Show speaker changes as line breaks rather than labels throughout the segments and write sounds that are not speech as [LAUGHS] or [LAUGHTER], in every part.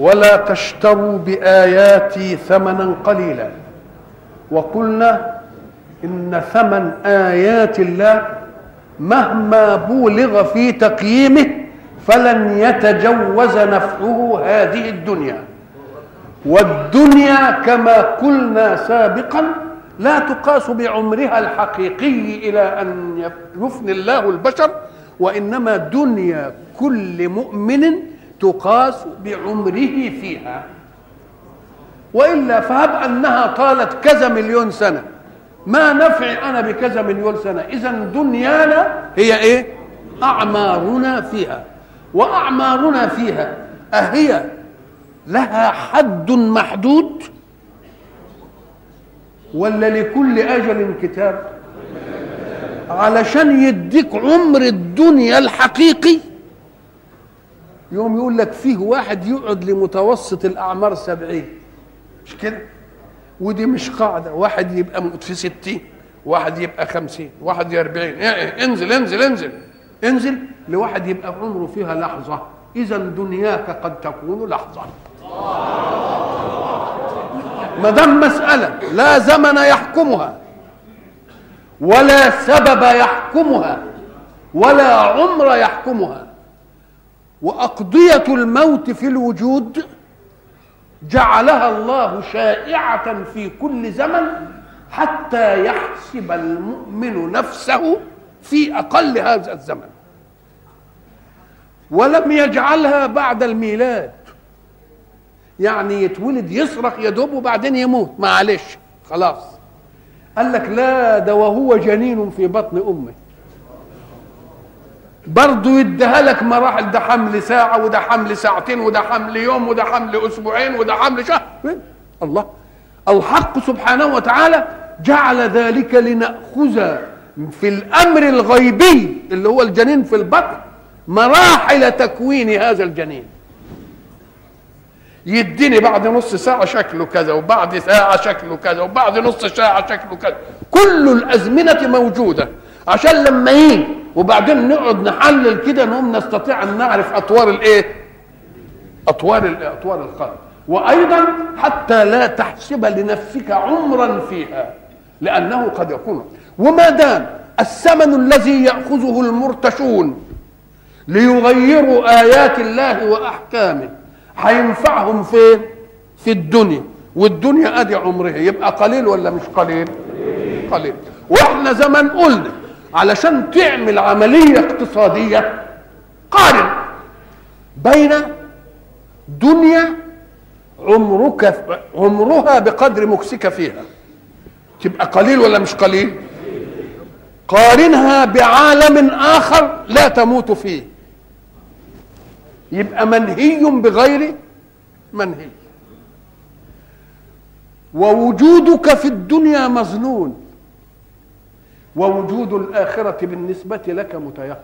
ولا تشتروا بآياتي ثمنا قليلا. وقلنا إن ثمن آيات الله مهما بولغ في تقييمه فلن يتجوز نفعه هذه الدنيا. والدنيا كما قلنا سابقا لا تقاس بعمرها الحقيقي إلى أن يفني الله البشر وإنما دنيا كل مؤمن تقاس بعمره فيها. وإلا فهب أنها طالت كذا مليون سنة. ما نفعي أنا بكذا مليون سنة. اذا دنيانا هي إيه؟ أعمارنا فيها. وأعمارنا فيها أهي لها حد محدود؟ ولا لكل أجل كتاب؟ علشان يديك عمر الدنيا الحقيقي؟ يوم يقول لك فيه واحد يقعد لمتوسط الأعمار سبعين. مش كده؟ ودي مش قاعدة. واحد يبقى في ستين واحد يبقى خمسين واحد أربعين. إيه انزل انزل انزل. انزل لواحد يبقى عمره فيها لحظة. إذا دنياك قد تكون لحظة. ما دام مسألة لا زمن يحكمها ولا سبب يحكمها ولا عمر يحكمها وأقضية الموت في الوجود جعلها الله شائعة في كل زمن حتى يحسب المؤمن نفسه في أقل هذا الزمن. ولم يجعلها بعد الميلاد. يعني يتولد يصرخ يدوب وبعدين يموت. معلش خلاص. قال لك لا ده وهو جنين في بطن أمه. برضه يديها لك مراحل ده حمل ساعة وده حمل ساعتين وده حمل يوم وده حمل أسبوعين وده حمل شهر. الله. الحق سبحانه وتعالى جعل ذلك لنأخذ في الأمر الغيبي اللي هو الجنين في البطن مراحل تكوين هذا الجنين. يديني بعد نص ساعة شكله كذا وبعد ساعة شكله كذا وبعد نص ساعة شكله كذا. كل الأزمنة موجودة عشان لما يجي وبعدين نقعد نحلل كده نقوم نستطيع أن نعرف أطوار الإيه؟ أطوار أطوار القلب. وأيضا حتى لا تحسب لنفسك عمرا فيها لأنه قد يكون. وما دام الثمن الذي يأخذه المرتشون ليغيروا آيات الله وأحكامه هينفعهم فين في الدنيا. والدنيا أدي عمرها يبقى قليل ولا مش قليل؟ قليل. وإحنا زمان قلنا علشان تعمل عملية اقتصادية قارن بين دنيا عمرك عمرها بقدر مكسك فيها. تبقى قليل ولا مش قليل؟ قارنها بعالم آخر لا تموت فيه. يبقى منهي بغير منهي. ووجودك في الدنيا مظنون. ووجود الآخرة بالنسبة لك متيقن.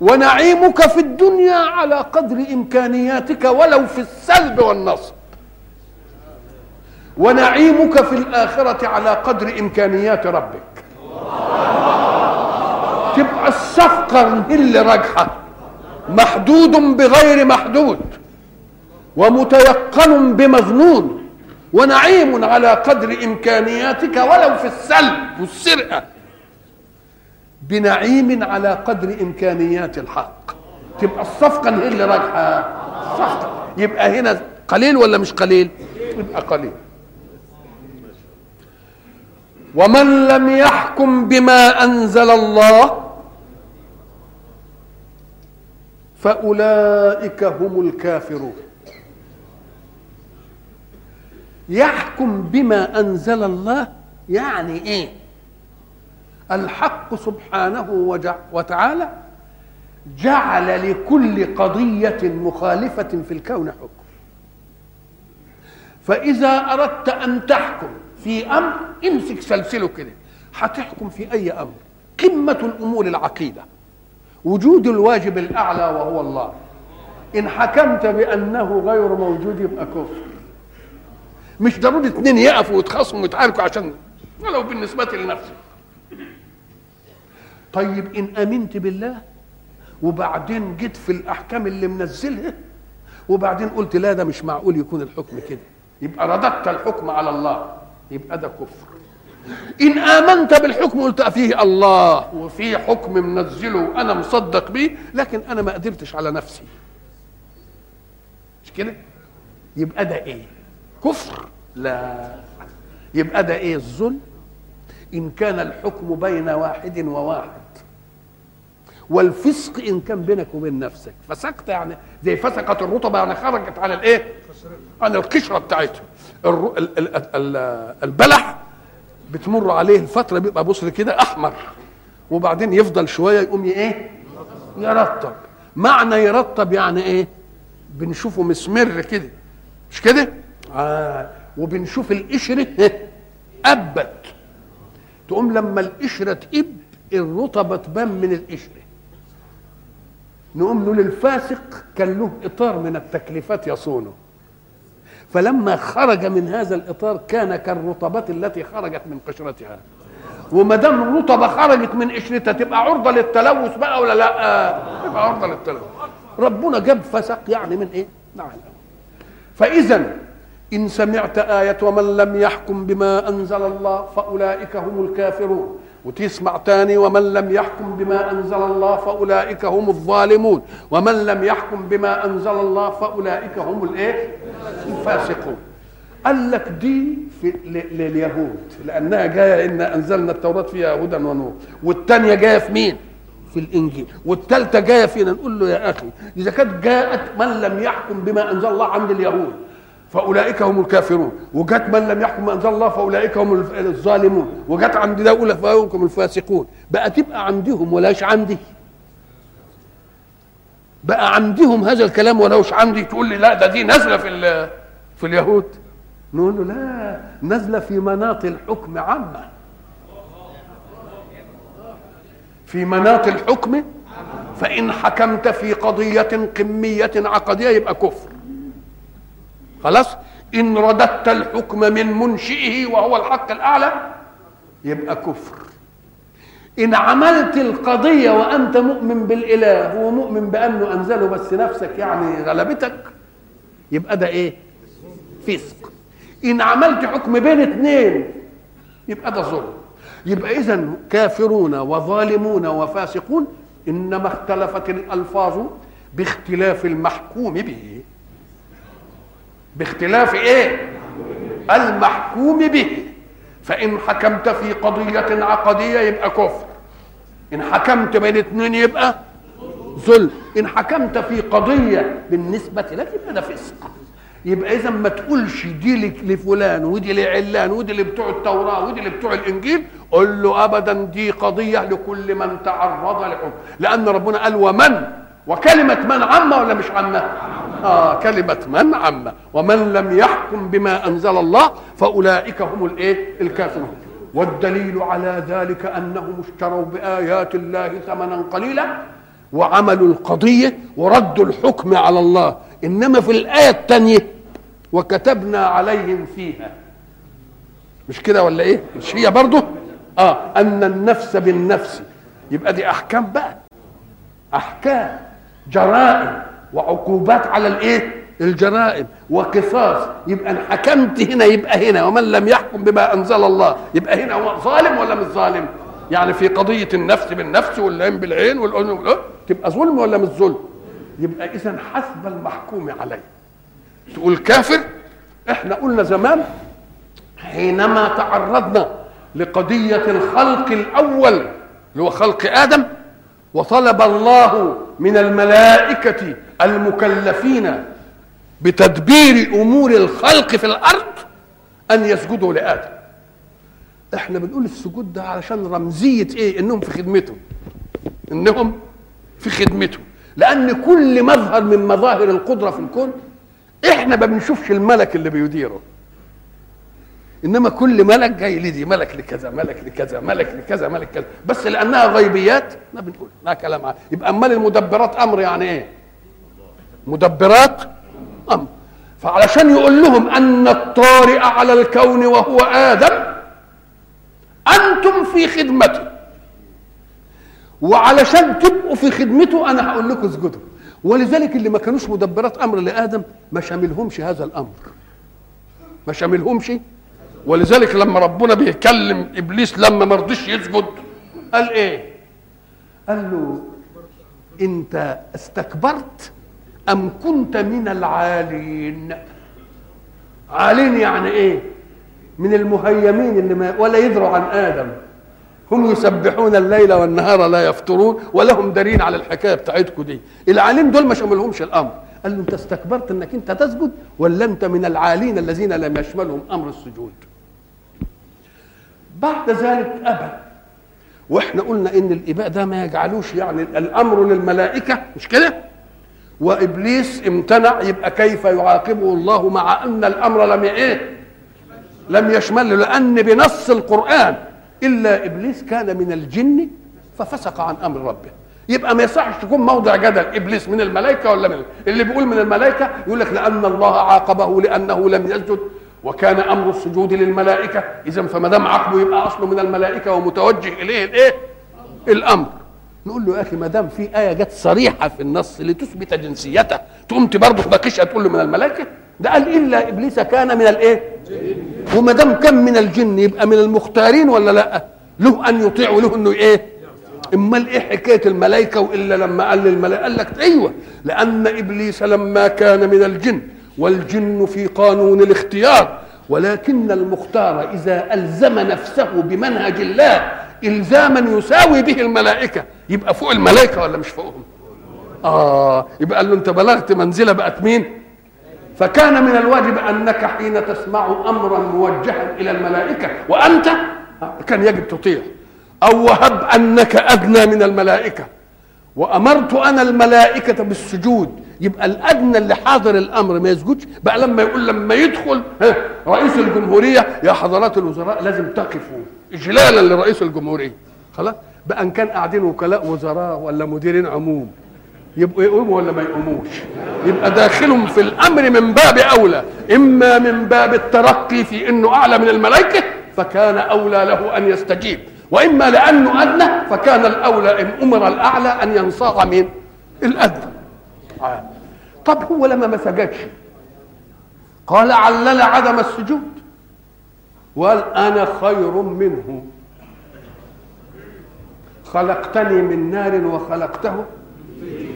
ونعيمك في الدنيا على قدر إمكانياتك ولو في السلب والنصب. ونعيمك في الآخرة على قدر إمكانيات ربك. تبقى الصفقة اللي راجحة محدود بغير محدود ومتيقن بمظنون. ونعيم على قدر إمكانياتك ولو في السلب والسرقة. بنعيم على قدر إمكانيات الحق. تبقى الصفقة هي اللي راجحة. صفقة. يبقى هنا قليل ولا مش قليل؟ يبقى قليل. ومن لم يحكم بما أنزل الله فأولئك هم الكافرون. يحكم بما أنزل الله يعني إيه؟ الحق سبحانه وتعالى جعل لكل قضية مخالفة في الكون حكم. فإذا أردت أن تحكم في أمر امسك سلسله كده. هتحكم في أي أمر؟ قمة الأمور العقيدة. وجود الواجب الأعلى وهو الله. إن حكمت بأنه غير موجود يبقى كفر. مش ضروري اتنين يقفوا ويتخاصموا ويتعاركوا عشان ولو بالنسبة لنفسك طيب إن آمنت بالله وبعدين جيت في الأحكام اللي منزلها وبعدين قلت لا ده مش معقول يكون الحكم كده. يبقى رددت الحكم على الله يبقى ده كفر. إن آمنت بالحكم قلت فيه الله وفي حكم منزله وأنا مصدق بيه لكن أنا ما قدرتش على نفسي. مش كده؟ يبقى ده إيه؟ كفر؟ لا. يبقى ده إيه؟ الظلم. إن كان الحكم بين واحد وواحد. والفسق إن كان بينك وبين نفسك. فسقت يعني زي فسقت الرطبة يعني خرجت عن الإيه؟ عن القشرة بتاعتها البلح بتمر عليه الفترة بيبقى بصر كده أحمر. وبعدين يفضل شوية يقوم إيه؟ يرطب. معنى يرطب يعني إيه؟ بنشوفه مسمر كده. مش كده؟ آه. وبنشوف القشرة ابت تقوم لما القشرة تقب الرطبة تبان من القشرة نقوم نقول الفاسق كان له إطار من التكليفات يصونه فلما خرج من هذا الإطار كان كالرطبات التي خرجت من قشرتها وما دام الرطبة خرجت من قشرتها تبقى عرضة للتلوث بقى ولا لا؟ تبقى عرضة للتلوث ربنا جاب فسق يعني من إيه؟ نعم فاذا إن سمعت آية ومن لم يحكم بما أنزل الله فأولئك هم الكافرون. وتسمع تاني ومن لم يحكم بما أنزل الله فأولئك هم الظالمون. ومن لم يحكم بما أنزل الله فأولئك هم الإيه؟ الفاسقون. قال لك دي في لليهود. لأنها جاية إن أنزلنا التوراة فيها هدى ونور. والثانيه جاية في مين؟ في الإنجيل. والثالثه جاية فينا. نقول له يا أخي إذا كانت جاءت من لم يحكم بما أنزل الله عند اليهود فأولئك هم الكافرون. وجت من لم يحكم أنزل الله فأولئك هم الظالمون. وجت عند ده أولى فاولئك هم الفاسقون. بقى تبقى عندهم ولاش عندي بقى عندهم هذا الكلام ولوش عندي تقول لي لا ده دي نازله في في اليهود. نقول له لا نازله في مناط الحكم عامة. في مناط الحكم فإن حكمت في قضية قمية عقدية يبقى كفر. خلاص؟ إن رددت الحكم من منشئه وهو الحق الأعلى يبقى كفر. إن عملت القضية وأنت مؤمن بالإله ومؤمن بأنه أنزله بس نفسك يعني غلبتك يبقى ده إيه؟ فسق. إن عملت حكم بين اثنين يبقى ده ظلم. يبقى اذا كافرون وظالمون وفاسقون إنما اختلفت الألفاظ باختلاف المحكوم به. باختلاف إيه؟ المحكوم به. فإن حكمت في قضية عقدية يبقى كفر. إن حكمت بين اثنين يبقى ظلم. إن حكمت في قضية بالنسبة لك يبقى ده فسق. يبقى اذا ما تقولش دي لفلان ودي لعلان ودي اللي بتوع التوراة ودي اللي بتوع الإنجيل. قل له ابدا دي قضية لكل من تعرض لحكم. لأن ربنا قال ومن؟ وكلمة من عامه ولا مش عامه آه كلمة من عامه ومن لم يحكم بما أنزل الله فأولئك هم الإيه؟ الكافرون. والدليل على ذلك أنهم اشتروا بآيات الله ثمنا قليلا وعملوا القضية وردوا الحكم على الله. إنما في الآية الثانية وكتبنا عليهم فيها. مش كده ولا إيه؟ مش هي برضه؟ آه أن النفس بالنفس. يبقى دي أحكام بقى. أحكام جرائم. وعقوبات على الايه؟ الجرائم. وقصاص. يبقى حكمت هنا يبقى هنا. ومن لم يحكم بما أنزل الله يبقى هنا هو ظالم ولا مش ظالم؟ يعني في قضية النفس بالنفس والعين بالعين والأذن تبقى ظلم ولا مش ظلم؟ يبقى إذا حسب المحكوم عليه. تقول كافر؟ إحنا قلنا زمان حينما تعرضنا لقضية الخلق الأول اللي هو خلق آدم وطلب الله من الملائكة المكلفين بتدبير أمور الخلق في الأرض أن يسجدوا لآدم. إحنا بنقول السجود ده علشان رمزية إيه؟ إنهم في خدمته إنهم في خدمته لأن كل مظهر من مظاهر القدرة في الكون إحنا ما بنشوفش الملك اللي بيديره. إنما كل ملك جاي لي دي ملك لكذا ملك لكذا ملك لكذا ملك كذا. بس لأنها غيبيات ما بنقول ما كلام عام. يبقى أمال المدبرات أمر يعني إيه؟ مدبرات أمر. فعلشان يقول لهم أن الطارئ على الكون وهو آدم أنتم في خدمته. وعلشان تبقوا في خدمته أنا هقول لكم اسجدوا. ولذلك اللي ما كانوش مدبرات أمر لآدم ما شاملهمش هذا الأمر. ما شاملهمش ولذلك لما ربنا بيكلم إبليس لما ما رضيش يسجد قال إيه؟ قال له أنت استكبرت أم كنت من العالين؟ عالين يعني إيه؟ من المهيمين اللي ما ولا يدروا عن آدم. هم يسبحون الليل والنهار لا يفترون ولهم دليل على الحكاية بتاعتكم دي. العالين دول ما شملهمش الأمر. قال له انت استكبرت انك انت تسجد ولا انت من العالين الذين لم يشملهم أمر السجود؟ بعد ذلك أبى. وإحنا قلنا إن الإباء ده ما يجعلوش يعني الأمر للملائكة مش كده؟ وإبليس امتنع يبقى كيف يعاقبه الله مع أن الأمر لم إيه؟ لم يشمله لأن بنص القرآن إلا إبليس كان من الجن ففسق عن أمر ربه. يبقى ما يصحش تكون موضع جدل إبليس من الملائكة ولا من اللي بيقول من الملائكة يقول لك لأن الله عاقبه لأنه لم يسجد وكان أمر السجود للملائكة. اذا فما دام عاقبه يبقى أصله من الملائكة ومتوجه إليه الإيه؟ الأمر. نقول له يا أخي ما دام في آية جت صريحة في النص لتثبت جنسيته تقوم برضه تناقشها تقول له من الملائكة؟ ده قال إلا إبليس كان من الإيه؟ وما دام كان من الجن يبقى من المختارين ولا لأ؟ له أن يطيعوا له إنه إيه؟ إمال إيه حكاية الملائكة وإلا لما قال للملائكة؟ قال لك أيوه لأن إبليس لما كان من الجن والجن في قانون الاختيار ولكن المختار إذا ألزم نفسه بمنهج الله إلزاما يساوي به الملائكة. يبقى فوق الملائكة ولا مش فوقهم؟ آه يبقى قال له أنت بلغت منزلة بقت مين؟ فكان من الواجب أنك حين تسمع أمرا موجها إلى الملائكة وأنت؟ كان يجب تطيع. أو وهب أنك أدنى من الملائكة. وأمرت أنا الملائكة بالسجود. يبقى الأدنى اللي حاضر الأمر ما يسجدش. بقى لما يقول لما يدخل رئيس الجمهورية يا حضرات الوزراء لازم تقفوا. اجلالا لرئيس الجمهورية. خلاص؟ بقى إن كان قاعدين وكلاء وزراء ولا مديرين عموم. يبقوا يقوموا ولا ما يقوموش؟ يبقى داخلهم في الأمر من باب أولى. إما من باب الترقي في إنه أعلى من الملائكة فكان أولى له أن يستجيب. وإما لأنه ادنى فكان الأولى إن أمر الأعلى أن ينصاع من الأدنى. آه. طب هو لما ما سجدش؟ قال علل عدم السجود. وقال أنا خير منه. خلقتني من نار وخلقته.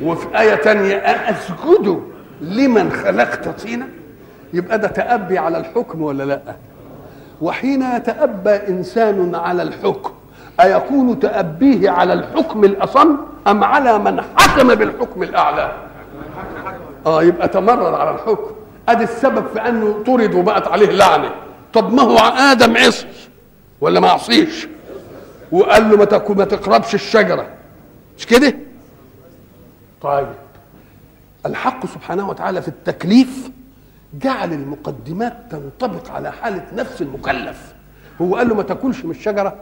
وفي آية تانية أسجد لمن خلقت طينا. يبقى ده تأبي على الحكم ولا لأ؟ وحين يتأبى إنسان على الحكم. أيكون تأبيه على الحكم الأصم أم على من حكم بالحكم الأعلى؟ آه يبقى تمرد على الحكم. أدي السبب في أنه طرد وبقت عليه لعنة. طب ما هو آدم عصي ولا ما عصيش؟ وقال له ما ما تقربش الشجرة. مش كده؟ طيب. الحق سبحانه وتعالى في التكليف جعل المقدمات تنطبق على حالة نفس المكلف. هو قال له ما تاكلش من الشجرة.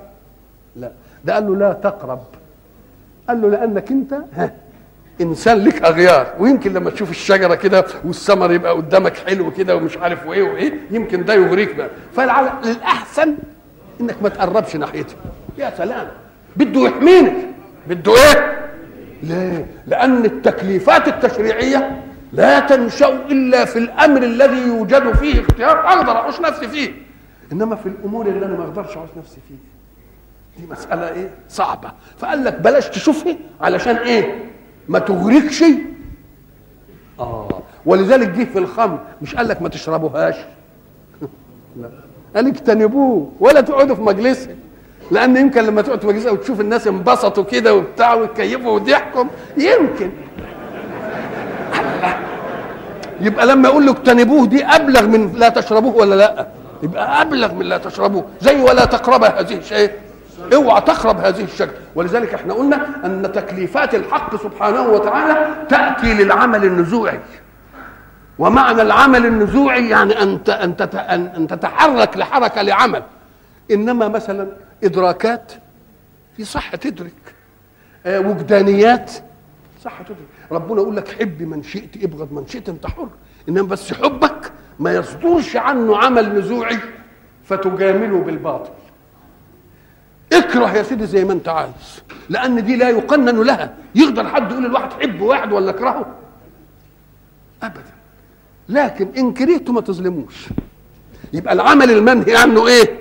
لا. ده قال له لا تقرب. قال له لأنك أنت ها إنسان لك أغيار. ويمكن لما تشوف الشجرة كده والثمر يبقى قدامك حلو كده ومش عارف وإيه وإيه يمكن ده يغريك بقى. فالأحسن إنك ما تقربش ناحيته يا سلام. بده يحمينك. بده إيه؟ ليه؟ لأن التكليفات التشريعية لا تنشأ إلا في الأمر الذي يوجد فيه اختيار أقدر أعوش نفسي فيه. إنما في الأمور اللي أنا ما أقدرش أعوش نفسي فيه. دي مسألة إيه؟ صعبة. فقال لك بلاش تشوفها علشان إيه؟ ما تغرقش. آه. ولذلك جه في الخمر. مش قال لك ما تشربوهاش؟ [LAUGHS] لا. قال اجتنبوه ولا تقعدوا في مجلسه لأن يمكن لما تقعد في مجلسها وتشوف الناس انبسطوا كده وبتاع ويتكيفوا وضحكوا يمكن. [LAUGHS] يبقى لما يقول له اجتنبوه دي أبلغ من لا تشربوه ولا لا؟ يبقى أبلغ من لا تشربوه. زي ولا تقرب هذه الشيء. اوعى تقرب هذه الشجره ولذلك إحنا قلنا ان تكليفات الحق سبحانه وتعالى تأتي للعمل النزوعي. ومعنى العمل النزوعي يعني أن أن ان تتحرك لحركة لعمل. إنما مثلا إدراكات في صح تدرك. آه، وجدانيات صح تدرك. ربنا يقول لك حب من شئت ابغض من شئت انت حر. إنما بس حبك ما يصدرش عنه عمل نزوعي فتجامله بالباطل. اكره يا سيدي زي ما انت عايز لأن دي لا يقنن لها. يقدر حد يقول الواحد حب واحد ولا اكرهه ابدا. لكن إن كرهته ما تظلموش. يبقى العمل المنهي عنه إيه؟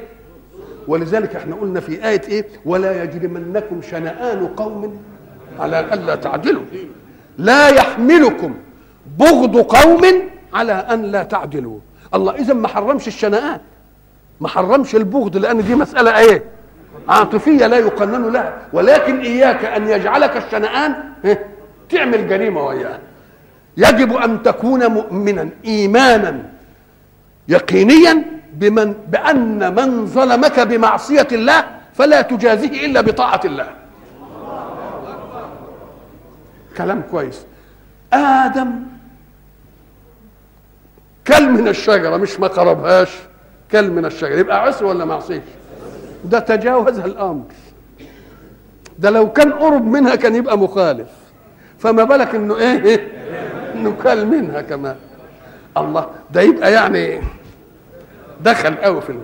ولذلك إحنا قلنا في آية إيه؟ ولا يجرمنكم شنآن قوم على ألا تعدلوا. لا يحملكم بغض قوم على أن لا تعدلوا. الله إذا ما حرمش الشنآن. ما حرمش البغض لأن دي مسألة إيه؟ عاطفية لا يقنن لها. ولكن إياك أن يجعلك الشنآن؟ تعمل جريمة وياه يجب أن تكون مؤمنا إيمانا يقينيا بمن بأن من ظلمك بمعصية الله فلا تجازيه إلا بطاعة الله. كلام كويس. آدم كل من الشجرة مش ما قربهاش كل من الشجرة. يبقى عسر ولا معصية ده تجاوز الأمر. ده لو كان قرب منها كان يبقى مخالف. فما بالك إنه إيه؟ إنه كل منها كمان. الله ده يبقى يعني دخل قوي في.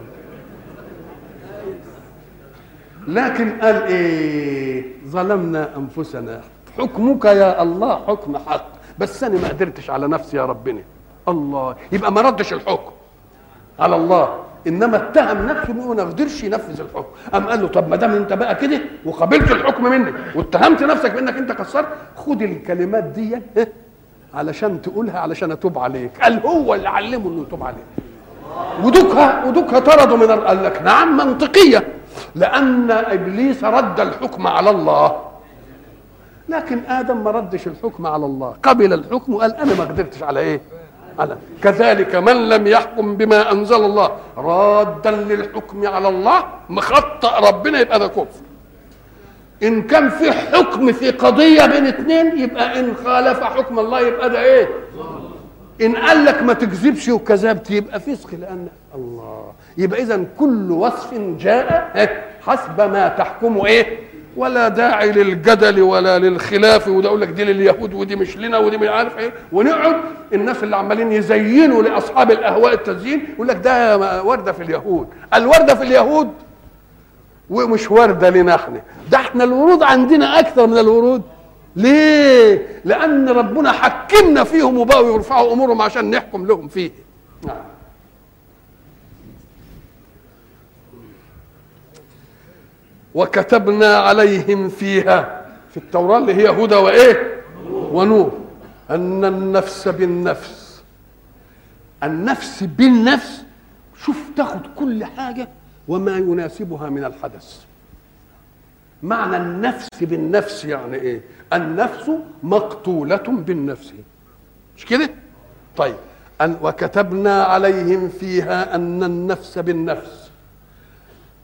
لكن قال إيه؟ ظلمنا أنفسنا. حكمك يا الله حكم حق. بس أنا ما قدرتش على نفسي يا ربنا. الله يبقى ما ردش الحكم. على الله. إنما اتهم نفسه انه ما قدرش ينفذ الحكم. قام قال له طب ما دام أنت بقى كده وقبلت الحكم مني واتهمت نفسك بأنك أنت قصرت خد الكلمات دي؟ علشان تقولها علشان أتوب عليك. قال هو اللي علمه إنه يتوب عليك. ودكها ودكها طردوا من ال- قال لك نعم منطقية. لأن إبليس رد الحكم على الله. لكن آدم ما ردش الحكم على الله. قبل الحكم وقال أنا ما قدرتش على إيه؟ على كذلك من لم يحكم بما أنزل الله رادا للحكم على الله مخطئ ربنا يبقى ده كفر. إن كان في حكم في قضية بين اثنين يبقى إن خالف حكم الله يبقى ده إيه؟ إن قال لك ما تكذبش وكذبت يبقى فسق لأن الله. يبقى اذا كل وصف جاء حسب ما تحكمه إيه؟ ولا داعي للجدل ولا للخلاف. وده يقول لك دي لليهود ودي مش لنا ودي مش عارف إيه. ونقعد الناس اللي عمالين يزينوا لأصحاب الأهواء التزيين يقول لك ده وردة في اليهود. الوردة في اليهود ومش وردة لنا إحنا. ده إحنا الورود عندنا أكثر من الورود. ليه؟ لأن ربنا حكمنا فيهم وبقوا يرفعوا أمورهم عشان نحكم لهم فيه. نعم. وكتبنا عليهم فيها. في التوراة اللي هي هدى وإيه؟ ونور. أن النفس بالنفس. النفس بالنفس. شوف تاخد كل حاجة وما يناسبها من الحدث. معنى النفس بالنفس يعني إيه؟ النفس مقتولة بالنفس. مش كده؟ طيب. أن وكتبنا عليهم فيها أن النفس بالنفس.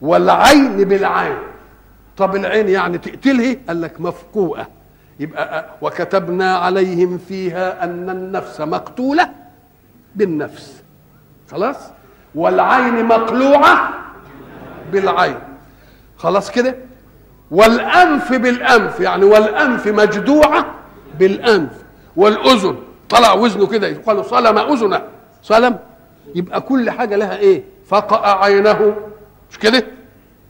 والعين بالعين. طب العين يعني تقتله قال لك مفقوءة يبقى أ- وكتبنا عليهم فيها أن النفس مقتولة بالنفس. خلاص؟ والعين مقلوعة بالعين. خلاص كده؟ والأنف بالأنف يعني والأنف مجدوعة بالأنف. والأذن طلع وزنه كده يقال صلم أذنه. صلم؟ يبقى كل حاجة لها إيه؟ فقأ عينه. مش كده؟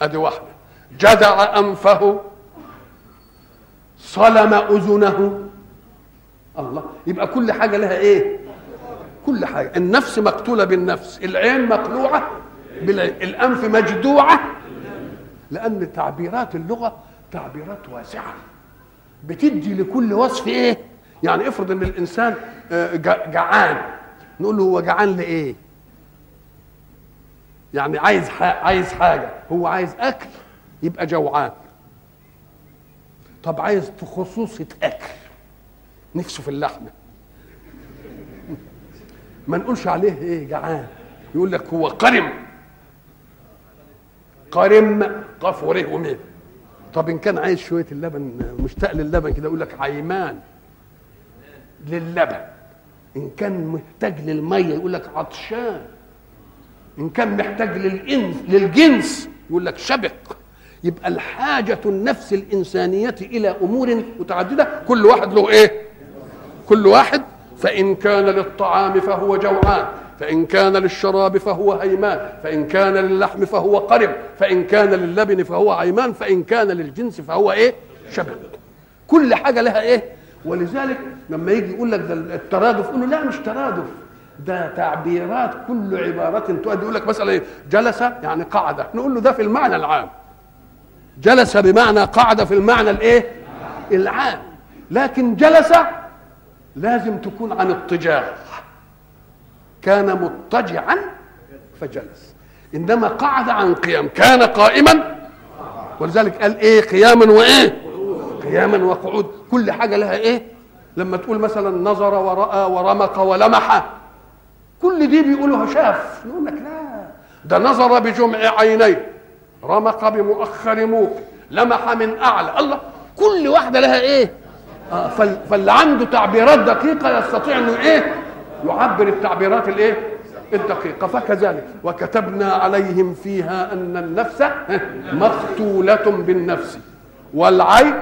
أدي واحدة. جدع أنفه صلم أذنه. الله يبقى كل حاجة لها إيه؟ كل حاجة. النفس مقتولة بالنفس العين مقلوعة بالعين الأنف مجدوعة. لأن تعبيرات اللغة تعبيرات واسعة. بتدي لكل وصف إيه؟ يعني افرض إن الإنسان آه، جع- جعان. نقول له هو جعان لإيه؟ يعني عايز عايز حاجة هو عايز أكل. يبقى جوعان. طب عايز خصوصة أكل. نفسه في اللحمة. ما نقولش عليه إيه جعان. يقول لك هو قرم. قرم قاف وريه ومين طب إن كان عايز شوية اللبن مشتاق للبن كده يقول لك عيمان للبن إن كان محتاج للمية يقول لك عطشان. إن كان محتاج للإنس للجنس يقول لك شبق. يبقى الحاجة النفس الإنسانية إلى أمور متعددة كل واحد له إيه؟ كل واحد فإن كان للطعام فهو جوعان فإن كان للشراب فهو هيمان فإن كان للحم فهو قرب فإن كان للبن فهو عيمان فإن كان للجنس فهو إيه؟ شبق كل حاجة لها إيه؟ ولذلك لما يجي يقول لك ده الترادف يقول له لا مش ترادف ده تعبيرات كل عبارة تؤدي يقول لك مثلا إيه؟ جلس يعني قعد نقول له ده في المعنى العام جلس بمعنى قعد في المعنى الإيه؟ العام. لكن جلس لازم تكون عن اضطجاع كان مضطجعا فجلس. إنما قعد عن قيام. كان قائما. ولذلك قال إيه؟ قياما وإيه؟ قياما وقعود. كل حاجة لها إيه؟ لما تقول مثلا نظر ورأى ورمق ولمح. كل دي بيقولوها شاف. يقول لك لا ده نظر بجمع عينيه. رمق بمؤخر موق لمح من أعلى. الله كل واحدة لها إيه؟ آه فاللي عنده تعبيرات دقيقة يستطيع إنه إيه؟ يعبر التعبيرات الإيه؟ الدقيقة. فكذلك وكتبنا عليهم فيها أن النفس مقتوله بالنفس والعين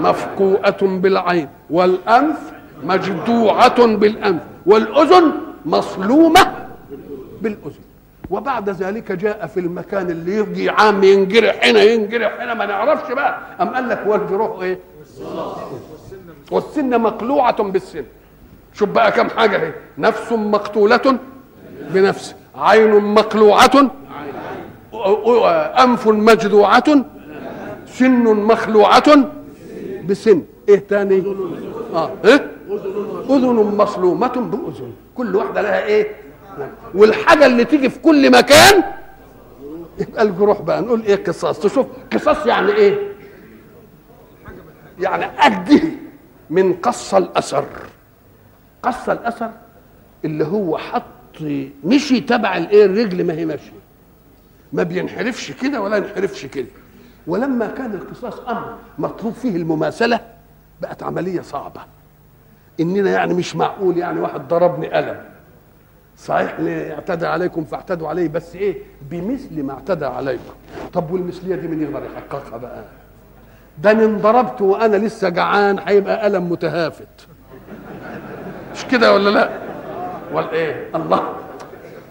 مفقوءة بالعين والأنف مجدوعة بالأنف والأذن مصلومة بالأذن. وبعد ذلك جاء في المكان اللي يجي عام ينجرح هنا ينجرح هنا ما نعرفش بقى. أم قال لك والجروح إيه؟ والسن مقلوعة بالسن. شوف بقى كم حاجة اهي نفس مقتولة بنفس عين مقلوعة أنف مجدوعة سن مخلوعة بسن. إيه تاني؟ آه إيه؟ أذن مصلومة بأذن. كل واحدة لها إيه؟ والحاجة اللي تيجي في كل مكان يبقى الجروح بقى نقول إيه قصاص؟ تشوف قصاص يعني إيه؟ يعني أده من قص الأثر. قص الأثر اللي هو حط مشي تبع الإيه؟ الرجل ما هي ماشية. ما بينحرفش كده ولا ينحرفش كده. ولما كان القصاص أمر مطلوب فيه المماثلة بقت عملية صعبة. إننا يعني مش معقول يعني واحد ضربني قلم. صحيح. اعتدى عليكم فاعتدوا عليه بس إيه؟ بمثل ما اعتدى عليكم. طب والمثلية دي مين يقدر يحققها بقى؟ ده ان ضربت وأنا لسه جعان هيبقى قلم متهافت. مش كده ولا لا؟ ولا إيه؟ الله.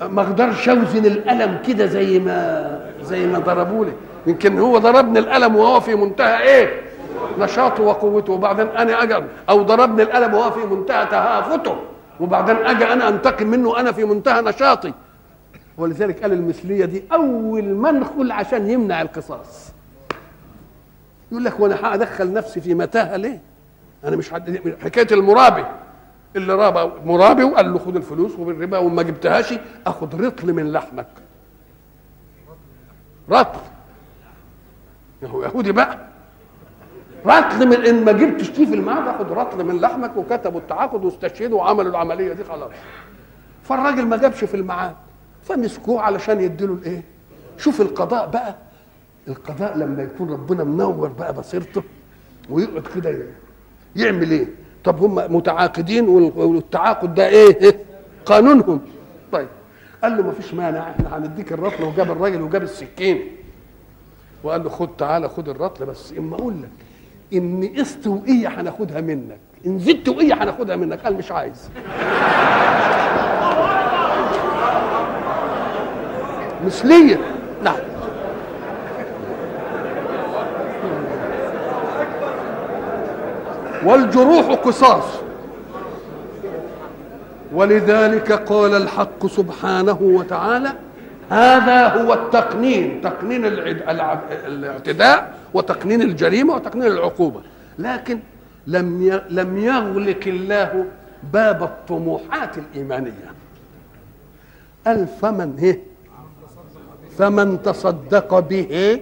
ما أقدرش أوزن القلم كده زي ما زي ما ضربوا لي يمكن هو ضربني القلم وهو في منتهى إيه؟ نشاطه وقوته وبعدين أنا أجي أو ضربني القلم وهو في منتهى تهافته. وبعدين أجي أنا أنتقم منه وأنا في منتهى نشاطي. ولذلك قال المثلية دي أول منخل عشان يمنع القصاص. يقول لك وأنا هأدخل نفسي في متاهة ليه؟ أنا مش حد... حكاية المرابي. اللي رابى مرابي وقال له خد الفلوس وبالربا وما جبتهاش أخد رطل من لحمك. رطل. هو يهودي بقى. رطل من إن ما جبتش فيه في الميعاد اخد رطل من لحمك وكتبوا التعاقد واستشهدوا وعملوا العملية دي خلاص. فالراجل ما جابش في الميعاد. فمسكوه علشان يديله الإيه؟ شوف القضاء بقى. القضاء لما يكون ربنا منور بقى بصيرته ويقعد كده يعمل إيه؟ طب هم متعاقدين والتعاقد ده إيه؟ قانونهم. طيب. قال له ما فيش مانع إحنا هنديك الرطل وجاب الراجل وجاب السكين. وقال له خد تعالى خد الرطل بس إما أقول لك. إن قسط وقية هناخدها منك. إن زدت وقية هناخدها منك. قال مش عايز. مثليه نعم والجروح قصاص. ولذلك قال الحق سبحانه وتعالى هذا هو التقنين تقنين الاعتداء وتقنين الجريمة وتقنين العقوبة. لكن لم لم يغلق الله باب الطموحات الإيمانية. قال فمن هي؟ فمن تصدق به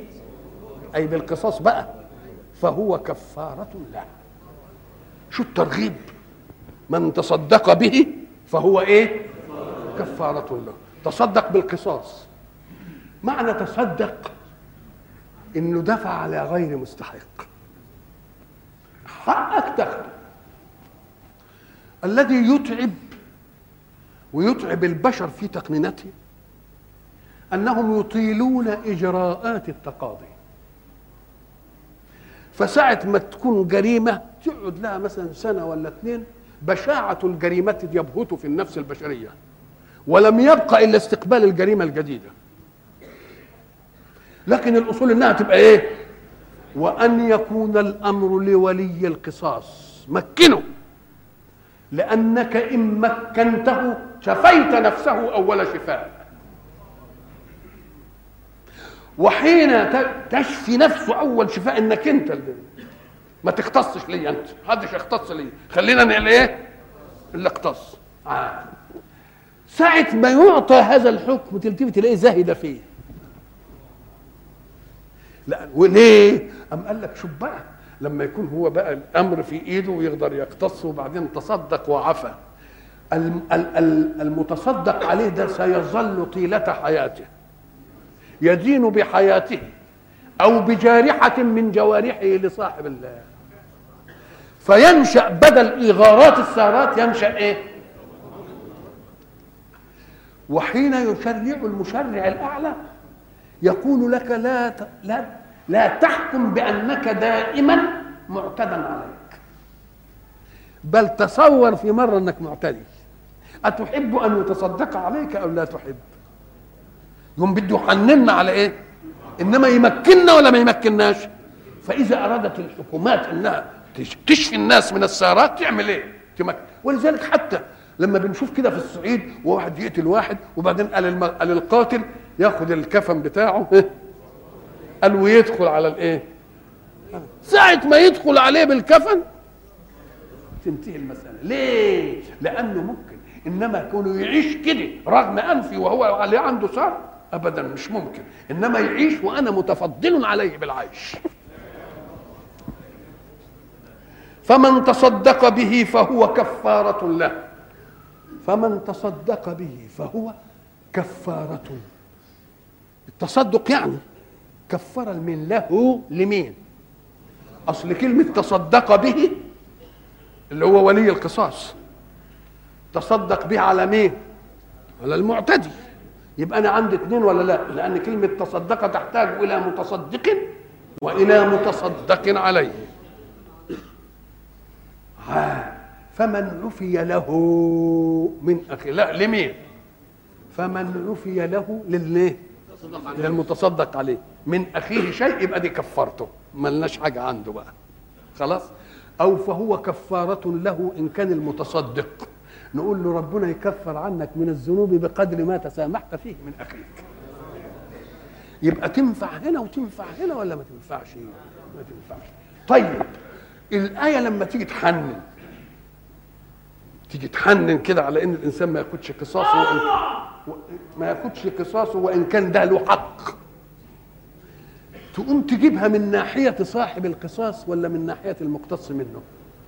أي بالقصاص بقى فهو كفارة له. شو الترغيب؟ من تصدق به فهو إيه؟ كفارة له. تصدق بالقصاص. معنى تصدق إنه دفع على غير مستحق. حقك تاخده. الذي يتعب ويتعب البشر في تقنينته أنهم يطيلون إجراءات التقاضي. فساعة ما تكون جريمة تقعد لها مثلا سنة ولا اثنين بشاعة الجريمة يبهت في النفس البشرية. ولم يبقى إلا استقبال الجريمة الجديدة. لكن الأصول إنها تبقى إيه؟ وأن يكون الأمر لولي القصاص. مكنه. لأنك إن مكنته شفيت نفسه أول شفاء. وحين تشفي نفسه أول شفاء إنك أنت اللي ما تختصش لي أنت. محدش يختص لي. خلينا نقل إيه؟ اللي اختص آه. ساعة ما يعطى هذا الحكم تلتفت تلاقيه زاهد فيه. لا وليه؟ أم قال لك شوف بقى؟ لما يكون هو بقى الأمر في إيده ويقدر يقتص وبعدين تصدق وعفى. المتصدق عليه ده سيظل طيلة حياته. يدين بحياته أو بجارحة من جوارحه لصاحب الله. فينشأ بدل إيغارات السارات ينشأ إيه؟ وحين يشرع المشرع الأعلى يقول لك لا لا لا تحكم بأنك دائما معتدا عليك. بل تصور في مرة أنك معتدي. أتحب أن يتصدق عليك أو لا تحب؟ يقوم بده يحننا على إيه؟ إنما يمكننا ولا ما يمكنناش؟ فإذا أرادت الحكومات إنها تشفي الناس من السارات تعمل إيه؟ تمكن ولذلك حتى لما بنشوف كده في الصعيد وواحد يقتل واحد وبعدين قال, الم... قال القاتل ياخد الكفن بتاعه قال ويدخل على الايه ساعة ما يدخل عليه بالكفن تنتهي المسألة. ليه؟ لأنه ممكن. إنما كونه يعيش كده رغم أنفي وهو عليه عنده سار ابدا مش ممكن. إنما يعيش وأنا متفضل عليه بالعيش. فمن تصدق به فهو كفارة له. فمن تصدق به فهو كفارة. التصدق يعني كفر من له لمين؟ أصل كلمة تصدق به اللي هو ولي القصاص. تصدق به على مين؟ على المعتدي. يبقى أنا عندي اثنين ولا لا؟ لأن كلمة تصدق تحتاج إلى متصدق وإلى متصدق عليه. فمن عفي له من أخي لا لمين؟ فمن عفي له لليه للمتصدق عليه. من أخيه شيء يبقى دي كفرته ملناش حاجة عنده بقى. خلاص؟ أو فهو كفارة له إن كان المتصدق. نقول له ربنا يكفر عنك من الذنوب بقدر ما تسامحت فيه من أخيك. يبقى تنفع هنا وتنفع هنا ولا ما تنفعش؟ ما تنفعش. طيب الآية لما تيجي تحنن تيجي تحنن كده على إن الإنسان ما ياخدش قصاصه وإن ما ياخدش قصاصه وإن كان ده له حق. تقوم تجيبها من ناحية صاحب القصاص ولا من ناحية المقتص منه؟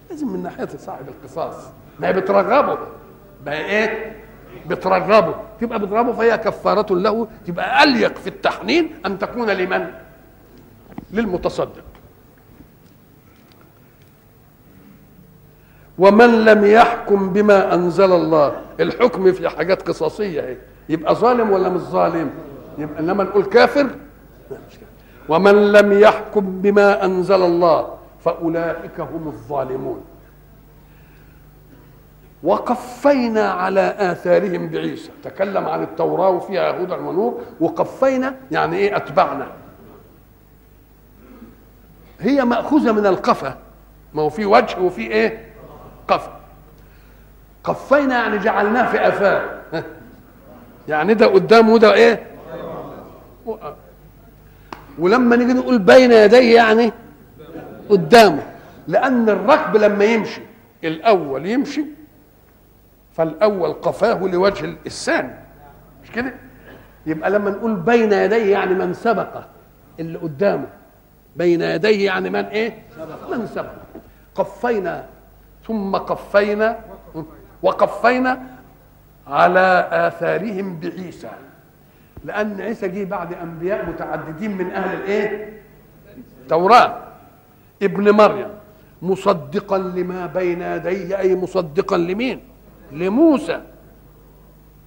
لازم من ناحية صاحب القصاص. ما هي بترغبه. بقى إيه؟ بترغبه. تبقى بترغبه فهي كفارة له. تبقى أليق في التحنين أن تكون لمن؟ للمتصدق. ومن لم يحكم بما أنزل الله. الحكم في حاجات قصاصية اهي يبقى ظالم ولا مش ظالم؟ يبقى إنما نقول كافر؟ ومن لم يحكم بما أنزل الله فأولئك هم الظالمون. وقفينا على آثارهم بعيسى. تكلم عن التوراة وفيها هدى ونور وقفينا يعني إيه؟ أتبعنا. هي مأخوذة من القفا. ما هو في وجه وفي إيه؟ قفا قفينا يعني جعلناه في آثار يعني ده قدام وده إيه؟ ولما نيجي نقول بين يديه يعني قدامه. لأن الركب لما يمشي الأول يمشي فالأول قفاه لوجه الثاني مش كده؟ يبقى لما نقول بين يديه يعني من سبق اللي قدامه. بين يديه يعني من إيه؟ من سبق. قفينا ثم قفينا وقفينا على آثارهم بعيسى. لأن عيسى جه بعد أنبياء متعددين من أهل الإيه؟ التوراة. ابن مريم. مصدقا لما بين يديه أي مصدقا لمين؟ لموسى.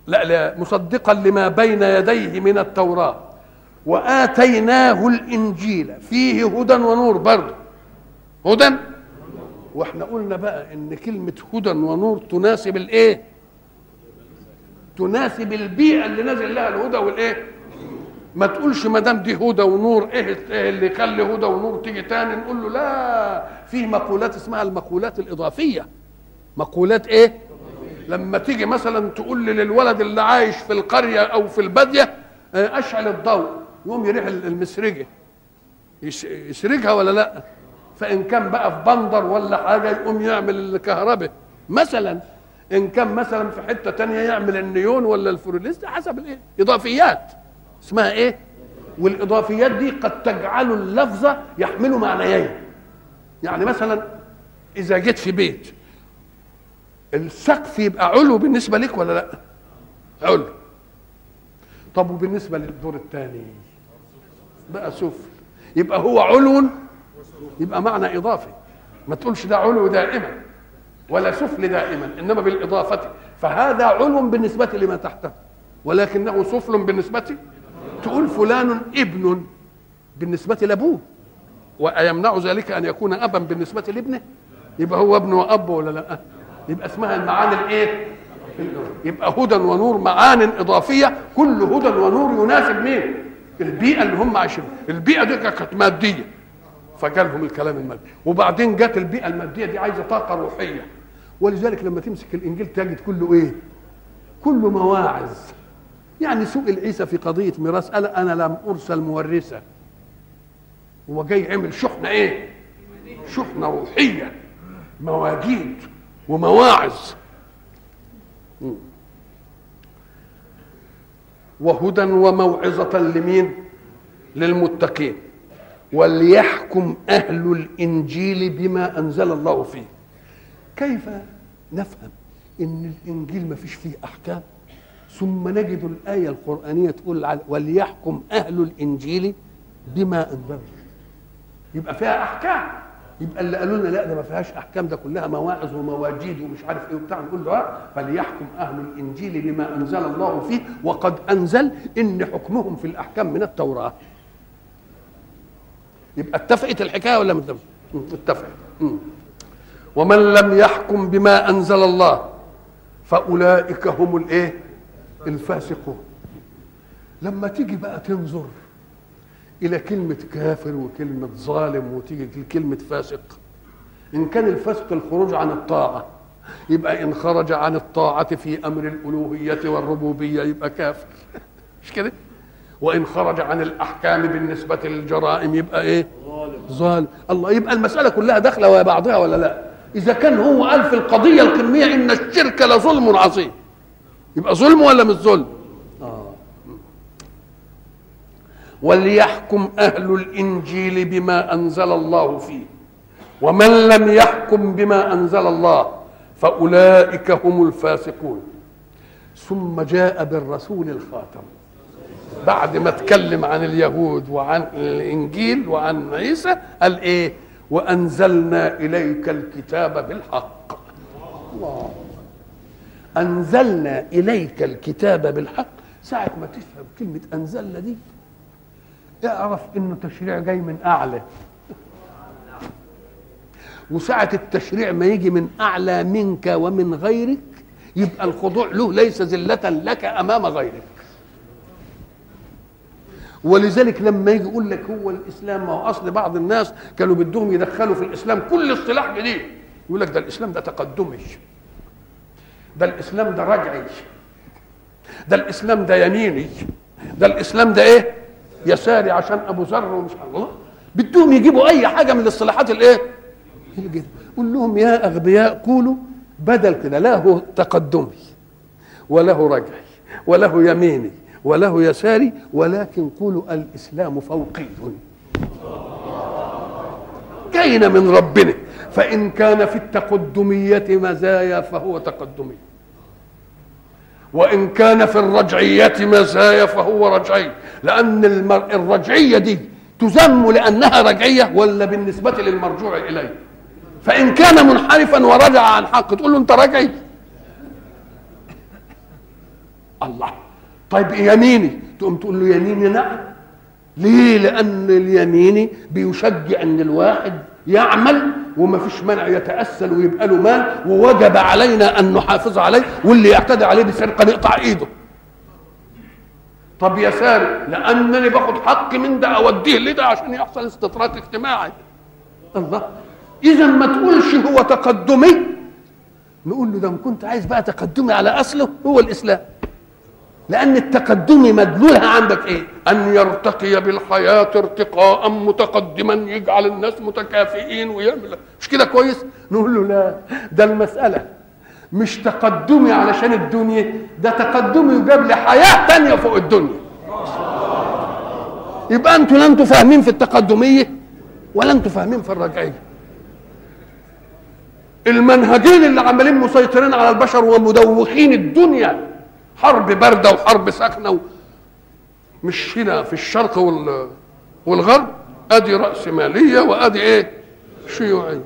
لا لا مصدقا لما بين يديه من التوراة. وآتيناه الإنجيل. فيه هدى ونور برضه. هدى؟ وإحنا قلنا بقى إن كلمة هدى ونور تناسب الإيه؟ تناسب البيئة اللي نازل لها الهدى والإيه؟ ما تقولش ما دام دي هدى ونور إيه إيه اللي يخلي هدى ونور تيجي تاني؟ نقول له لا في مقولات اسمها المقولات الإضافية. مقولات إيه؟ لما تيجي مثلا تقول للولد اللي عايش في القرية أو في البادية آه، أشعل الضوء يقوم يريح المسرجة. يس- يسرجها ولا لا؟ فإن كان بقى في بندر ولا حاجة يقوم يعمل الكهرباء. مثلا إن كان مثلا في حتة تانية يعمل النيون ولا الفلورسنت حسب الإيه؟ إضافيات. اسمها إيه؟ والإضافيات دي قد تجعل اللفظ يحمل معنيين. يعني مثلا إذا جيت في بيت السقف يبقى علو بالنسبة لك ولا لأ؟ علو. طب وبالنسبة للدور الثاني بقى سفل يبقى هو علو يبقى معنى اضافي ما تقولش ده علو دائما ولا سفل دائما إنما بالإضافة. فهذا علو بالنسبة لما تحته ولكنه سفل بالنسبة تقول فلان ابن بالنسبة لأبوه. ويمنع ذلك أن يكون أبا بالنسبة لابنه. يبقى هو ابن وأب ولا لا؟ يبقى اسمها المعاني الإيه؟ يبقى هدى ونور معان إضافية. كل هدى ونور يناسب مين؟ البيئة اللي هم عايشين البيئة دي كانت مادية. فجالهم الكلام المادي وبعدين جت البيئة الماديه دي عايزة طاقة روحية. ولذلك لما تمسك الإنجيل تجد كله إيه؟ كله مواعظ. يعني سئل عيسى في قضية ميراث قال أنا لم أرسل مورثا هو جاي عمل شحنة إيه؟ شحنة روحية. مواجيد ومواعظ. وهدى وموعظة لمين؟ للمتقين. وليحكم أهل الإنجيل بما أنزل الله فيه. كيف نفهم إن الإنجيل ما فيش فيه أحكام؟ ثم نجد الآية القرآنية تقول وليحكم أهل الإنجيل بما أنزل يبقى فيها أحكام. يبقى اللي قالوا لنا لا ده ما فيهاش أحكام ده كلها مواعظ ومواجيد ومش عارف إيه وبتاع. نقول له آه فليحكم أهل الإنجيل بما أنزل الله فيه. وقد أنزل إن حكمهم في الأحكام من التوراة. يبقى اتفقت الحكاية ولا متفقت؟ اتفقت. ومن لم يحكم بما أنزل الله فأولئك هم الإيه؟ الفاسقون. لما تيجي بقى تنظر إلى كلمة كافر وكلمة ظالم وتيجي كلمة فاسق إن كان الفسق الخروج عن الطاعة يبقى إن خرج عن الطاعة في أمر الألوهية والربوبية يبقى كافر. مش كده؟ وإن خرج عن الأحكام بالنسبة للجرائم يبقى إيه؟ ظالم. الله يبقى المسألة كلها داخلة ويا بعضها ولا لا؟ إذا كان هو قال في القضية القميه إن الشرك لظلم عظيم. يبقى ظلم ولا مش ظلم؟ آه. وليحكم أهل الإنجيل بما أنزل الله فيه. ومن لم يحكم بما أنزل الله فأولئك هم الفاسقون. ثم جاء بالرسول الخاتم. بعد ما اتكلم عن اليهود وعن الإنجيل وعن عيسى قال إيه؟ وأنزلنا إليك الكتاب بالحق. الله. أنزلنا إليك الكتاب بالحق. ساعة ما تفهم كلمة أنزلنا دي اعرف إنه تشريع جاي من أعلى. وساعة التشريع ما يجي من أعلى منك ومن غيرك يبقى الخضوع له ليس ذلة لك أمام غيرك. ولذلك لما يجي يقول لك هو الإسلام ما هو أصل بعض الناس كانوا بدهم يدخلوا في الإسلام كل اصطلاح جديد. يقول لك ده الإسلام ده تقدمي ده الإسلام ده رجعي ده الإسلام ده يميني ده الإسلام ده إيه؟ يساري عشان أبو ذر ومش الله. بدهم يجيبوا أي حاجة من الاصطلاحات الإيه؟ قول لهم يا أغبياء قولوا بدل كده له تقدمي وله رجعي وله يميني وله يساري ولكن قولوا الإسلام فوقي. كاين من ربنا. فإن كان في التقدمية مزايا فهو تقدمي. وإن كان في الرجعية مزايا فهو رجعي. لأن المر... الرجعية دي تذم لأنها رجعية ولا بالنسبة للمرجوع إليه. فإن كان منحرفا ورجع عن حق تقول له أنت راجعي الله. طيب يميني. تقوم تقول له يميني نعم. ليه؟ لأن اليميني بيشجع إن الواحد يعمل وما فيش مانع يتأسل ويبقى له مال ووجب علينا أن نحافظ عليه واللي يعتدي عليه بسرقة نقطع إيده. طب يا سارق لأنني باخد حقي من ده أوديه لده عشان يحصل استطراد اجتماعي. الله. إذا ما تقولش هو تقدمي. نقول له ده كنت عايز بقى تقدمي على أصله هو الإسلام. لأن التقدم مدلولها عندك إيه؟ أن يرتقي بالحياة ارتقاء متقدما يجعل الناس متكافئين ويعمل مش كده كويس؟ نقول له لا ده المسألة مش تقدمي علشان الدنيا ده تقدمي يجاب لي حياة تانية فوق الدنيا يبقى أنتوا لا أنتوا فاهمين في التقدمية ولا أنتوا فاهمين في الرجعية المنهجين اللي عمالين مسيطرين على البشر ومدوخين الدنيا حرب بارده وحرب ساخنه و... مش هنا في الشرق وال... والغرب. ادي راس ماليه وادي إيه؟ شيوعيه.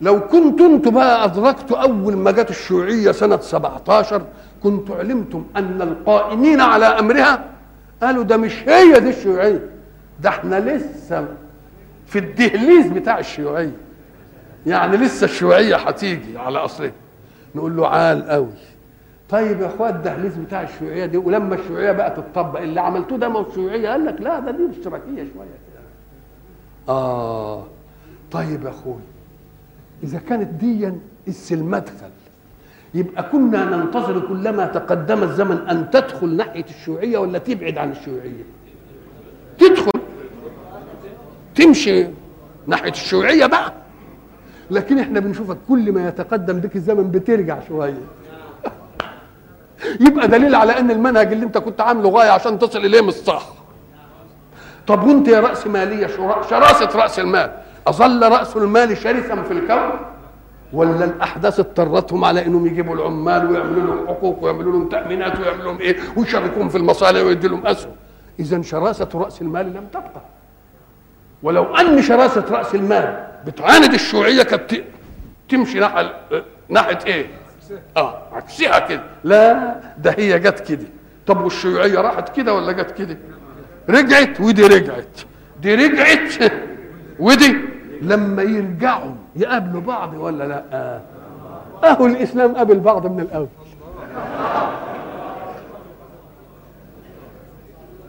لو كنتوا أنتوا بقى ادركتوا أول ما جت الشيوعية سنة 17 كنتوا علمتم أن القائمين على أمرها؟ قالوا ده مش هي دي الشيوعية. ده إحنا لسه في الدهليز بتاع الشيوعية. يعني لسه الشيوعية هتيجي على أصلها. نقول له عال قوي. طيب يا اخوات الدهليز بتاع الشيوعية دي ولما الشيوعية بقى تطبق اللي عملتوه ده ما هو الشيوعية قال لك لا ده دي اشتراكية شوية. كده آه طيب يا أخوي إذا كانت ديا المدخل يبقى كنا ننتظر كلما تقدم الزمن أن تدخل ناحية الشيوعية ولا تبعد عن الشيوعية؟ تدخل تمشي ناحية الشيوعية بقى. لكن إحنا بنشوفك كل ما يتقدم بك الزمن بترجع شوية. يبقى دليل على ان المنهج اللي انت كنت عامله غاية عشان تصل إليه مش صح. طب وانت يا رأس مالية شراسة رأس المال أظل رأس المال شرسا في الكون؟ ولا الأحداث اضطرتهم على إنهم يجيبوا العمال ويعملوا لهم حقوق ويعملوا لهم تأمينات ويعملوا لهم إيه؟ ويشاركوهم في المصالح ويدي لهم أسهم. اذا شراسة رأس المال لم تبقى. ولو أن شراسة رأس المال بتعاند الشيوعية كانت تمشي ناحية ناحية إيه؟ آه عكسها كده. لا ده هي جت كده. طب والشيوعية راحت كده ولا جت كده؟ رجعت ودي رجعت. دي رجعت. ودي لما يرجعوا يقابلوا بعض ولا لا. أهو الإسلام قابل بعض من الأول.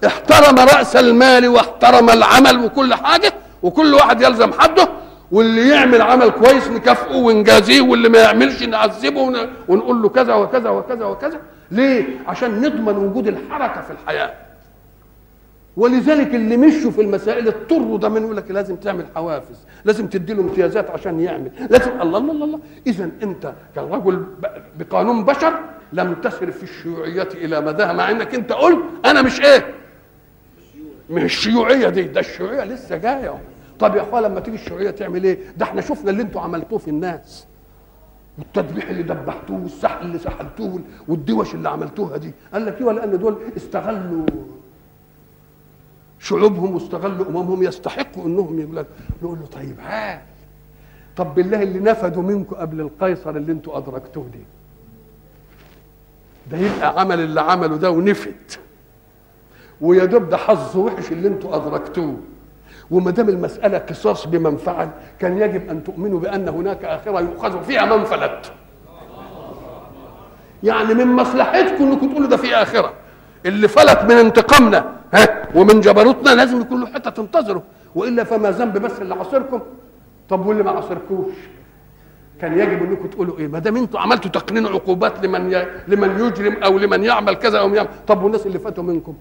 احترم رأس المال واحترم العمل وكل حاجة وكل واحد يلزم حده واللي يعمل عمل كويس نكافئه ونجازيه واللي ما يعملش نعذبه ونقول له كذا وكذا وكذا وكذا. ليه؟ عشان نضمن وجود الحركة في الحياة. ولذلك اللي مشوا في المسائل اضطروا ده من يقول لك لازم تعمل حوافز لازم تدي له امتيازات عشان يعمل. لازم الله الله الله, الله. اذا أنت كرجل بقانون بشر لم تسر في الشيوعية إلى مداها مع إنك أنت قلت أنا مش إيه؟ مش الشيوعيه دي ده الشيوعية لسه جاية. طب يا أخويا لما تيجي الشيوعيه تعمل إيه؟ ده إحنا شفنا اللي أنتوا عملتوه في الناس. والتذبيح اللي دبحتوه والسحل اللي سحلتوه والدوش اللي عملتوها دي. قال لك إيه؟ لأن دول استغلوا شعوبهم واستغلوا أممهم يستحقوا إنهم يقول نقول له طيب ها؟ طب بالله اللي نفدوا منكم قبل القيصر اللي أنتوا أدركتوه دي. ده يبقى عمل اللي عمله ده ونفد. ويا دوب ده حظ وحش اللي أنتوا أدركتوه. وما دام المسألة قصاص بمن فعل كان يجب أن تؤمنوا بأن هناك آخرة يؤخذ فيها من فلت. يعني من مصلحتكم إنكم تقولوا ده في آخرة. اللي فلت من انتقامنا ها ومن جبروتنا لازم يكون له حتة تنتظره. وإلا فما ذنب بس اللي عاصركم. طب واللي ما عاصركوش؟ كان يجب إنكم تقولوا إيه؟ ما دام أنتوا عملتوا تقنين عقوبات لمن ي... لمن يجرم أو لمن يعمل كذا أو يعمل. طب والناس اللي فاتوا منكم؟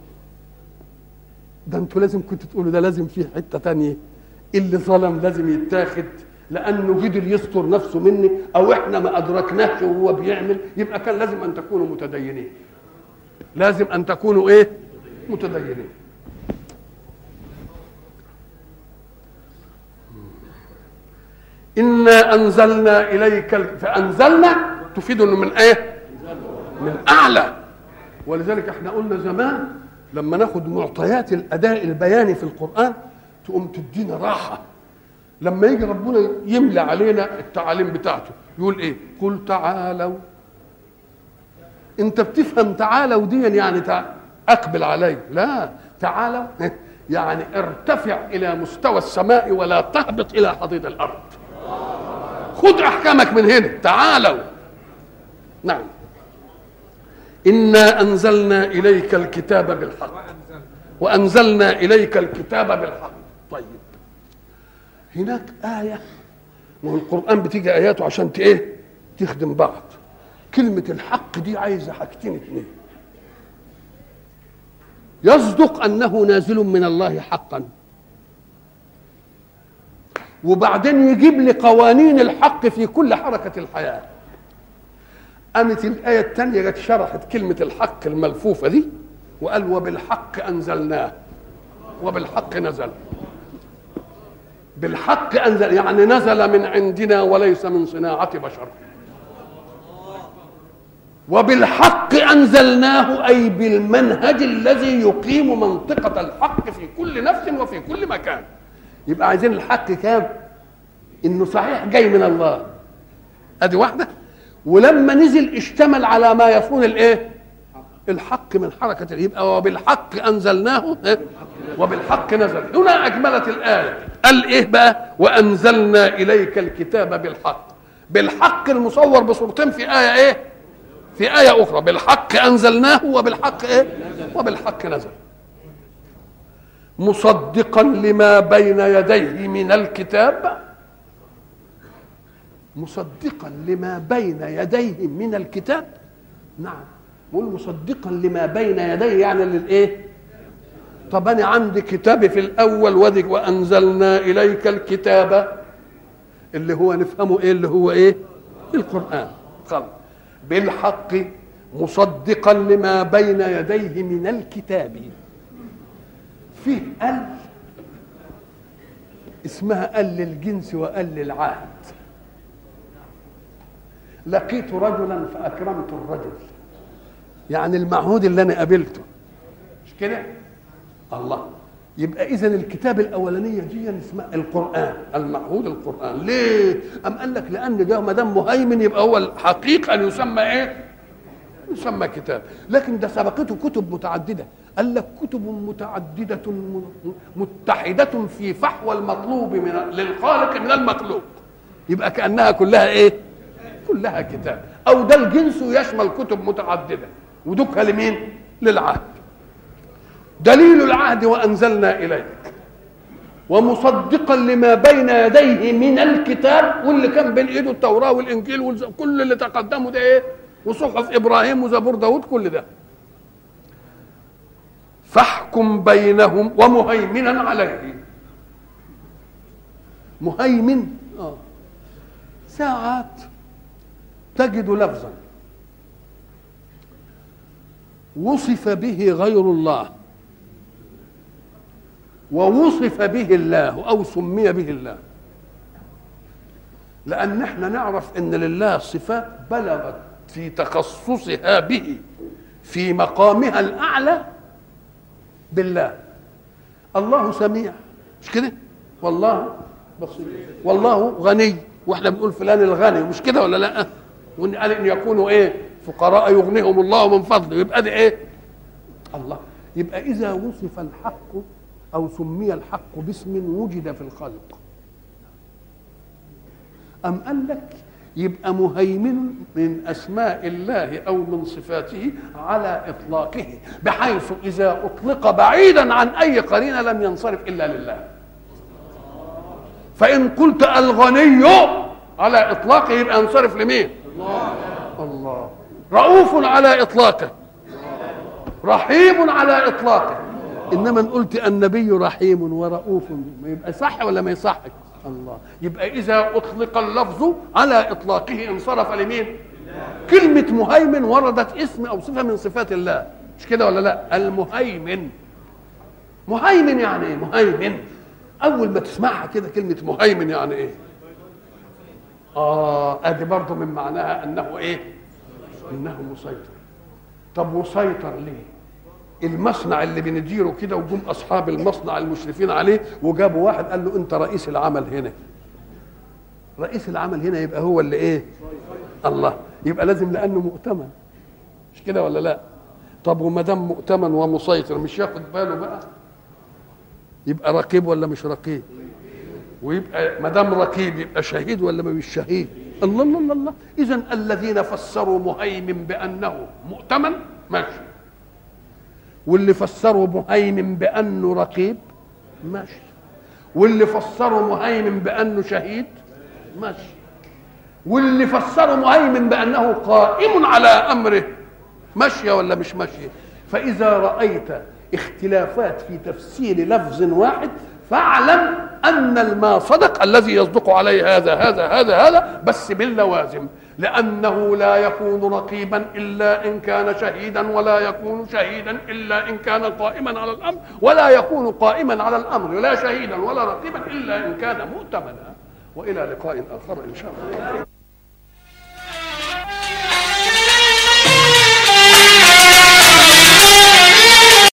ده أنتوا لازم كنتوا تقولوا ده لازم فيه حتة تانية. اللي ظلم لازم يتاخد لأنه قدر يستر نفسه مني أو إحنا ما أدركناش وهو بيعمل. يبقى كان لازم أن تكونوا متدينين. لازم أن تكونوا إيه؟ متدينين. إنا أنزلنا إليك فأنزلنا تفيد إنه من إيه؟ من أعلى. ولذلك إحنا قلنا زمان لما ناخد معطيات الأداء البياني في القرآن تقوم تدينا راحة. لما يجي ربنا يملى علينا التعاليم بتاعته يقول إيه؟ قل تعالوا. أنت بتفهم تعالوا دي يعني. أقبل علي لا تعالوا. [LAUGHS] يعني ارتفع إلى مستوى السماء ولا تهبط إلى حضيض الأرض. خذ أحكامك من هنا. تعالوا. نعم. إنا أنزلنا إليك الكتاب بالحق. وأنزلنا إليك الكتاب بالحق. طيب. هناك آية. وهو القرآن بتيجي آياته عشان إيه؟ تخدم بعض. كلمة الحق دي عايزة حاجتين اتنين. يصدق أنه نازل من الله حقا. وبعدين يجيب لي قوانين الحق في كل حركة الحياة. قامت الآية الثانية جت شرحت كلمة الحق الملفوفة دي وقال وبالحق أنزلناه. وبالحق نزل. بالحق أنزل يعني نزل من عندنا وليس من صناعة بشر. وبالحق أنزلناه أي بالمنهج الذي يقيم منطقة الحق في كل نفس وفي كل مكان. يبقى عايزين الحق كام؟ إنه صحيح جاي من الله. أدي واحدة. ولما نزل اشتمل على ما يصون الايه؟ الحق من حركة يبقى وبالحق أنزلناه وبالحق نزل. هنا أجملت الآية. قال إيه بقى؟ وأنزلنا إليك الكتاب بالحق. بالحق المصور بصورتين في آية إيه؟ في آية أخرى. بالحق أنزلناه وبالحق إيه؟ وبالحق نزل. مصدقا لما بين يديه من الكتاب مصدقا لما بين يديه من الكتاب. نعم. قول مصدقا لما بين يديه يعني للإيه؟ طب أنا عندي كتابي في الأول وذك وأنزلنا إليك الكتاب. اللي هو نفهمه إيه؟ اللي هو إيه؟ القرآن. خلاص بالحق مصدقا لما بين يديه من الكتاب. فيه ال اسمها ال للجنس وال للعهد لقيت رجلا فأكرمت الرجل. يعني المعهود اللي أنا قابلته. مش كده؟ الله. يبقى اذا الكتاب الأولانية دي اسمها القرآن. المعهود القرآن. ليه؟ أم قال لك لأن ده ما دام مهيمن يبقى هو الحقيقة ان يسمى إيه؟ يسمى كتاب. لكن ده سبقته كتب متعددة. قال لك كتب متعددة متحدة في فحوى المطلوب من للخالق من المخلوق. يبقى كأنها كلها إيه؟ كلها كتاب. أو ده الجنس يشمل كتب متعددة. ودكها لمين؟ للعهد. دليل العهد وأنزلنا إليك. ومصدقا لما بين يديه من الكتاب واللي كان بين إيده التوراة والإنجيل وكل اللي تقدمه ده إيه؟ وصحف إبراهيم وزبور داود كل ده. فاحكم بينهم ومهيمنا عليه. مهيمن؟ آه. ساعات تجد لفظا. وصف به غير الله. ووصف به الله أو سمي به الله. لأن إحنا نعرف إن لله صفات بلغت في تخصصها به في مقامها الأعلى بالله. الله سميع. مش كده؟ والله بصير. والله غني. وإحنا بنقول فلان الغني. مش كده ولا لأ؟ وإن قال إن يكونوا إيه؟ فقراء يغنيهم الله من فضله. يبقى ده إيه؟ الله. يبقى إذا وصف الحق أو سمي الحق باسم وجد في الخلق. أم قال لك يبقى مهيمن من أسماء الله أو من صفاته على إطلاقه بحيث إذا أطلق بعيدا عن أي قرينة لم ينصرف إلا لله. فإن قلت الغني على إطلاقه يبقى ينصرف لمين؟ الله. رؤوف على إطلاقه. رحيم على إطلاقه. إنما إن قلت النبي رحيم ورؤوف يبقى صح ولا ما يصحش؟ الله. يبقى إذا أطلق اللفظ على إطلاقه انصرف لمين؟ كلمة مهيمن وردت اسم أو صفة من صفات الله. مش كده ولا لا؟ المهيمن. مهيمن يعني إيه؟ مهيمن. أول ما تسمعها كده كلمة مهيمن يعني إيه؟ آه أدي برضه من معناها أنه إيه؟ أنه مسيطر. طب مسيطر ليه؟ المصنع اللي بنديره كده وجم أصحاب المصنع المشرفين عليه وجابوا واحد قال له أنت رئيس العمل هنا. رئيس العمل هنا يبقى هو اللي إيه؟ الله. يبقى لازم لأنه مؤتمن. مش كده ولا لا؟ طب وما دام مؤتمن ومسيطر مش ياخد باله بقى؟ يبقى رقيب ولا مش رقيب؟ ويبقى ما دام رقيب يبقى شهيد ولا مش شهيد؟ الله الله الله, الله. اذا الذين فسروا مهيمن بأنه مؤتمن ماشي. واللي فسروا مهيمن بأنه رقيب ماشي. واللي فسروا مهيمن بأنه شهيد ماشي. واللي فسروا مهيمن بأنه قائم على أمره ماشية ولا مش ماشية؟ فإذا رأيت اختلافات في تفسير لفظ واحد فاعلم أن الما صدق الذي يصدق عليه هذا هذا هذا هذا بس باللوازم لأنه لا يكون رقيبا إلا إن كان شهيدا ولا يكون شهيدا إلا إن كان قائما على الأمر ولا يكون قائما على الأمر لا شهيدا ولا رقيبا إلا إن كان مؤتمنا. وإلى لقاء آخر إن شاء الله.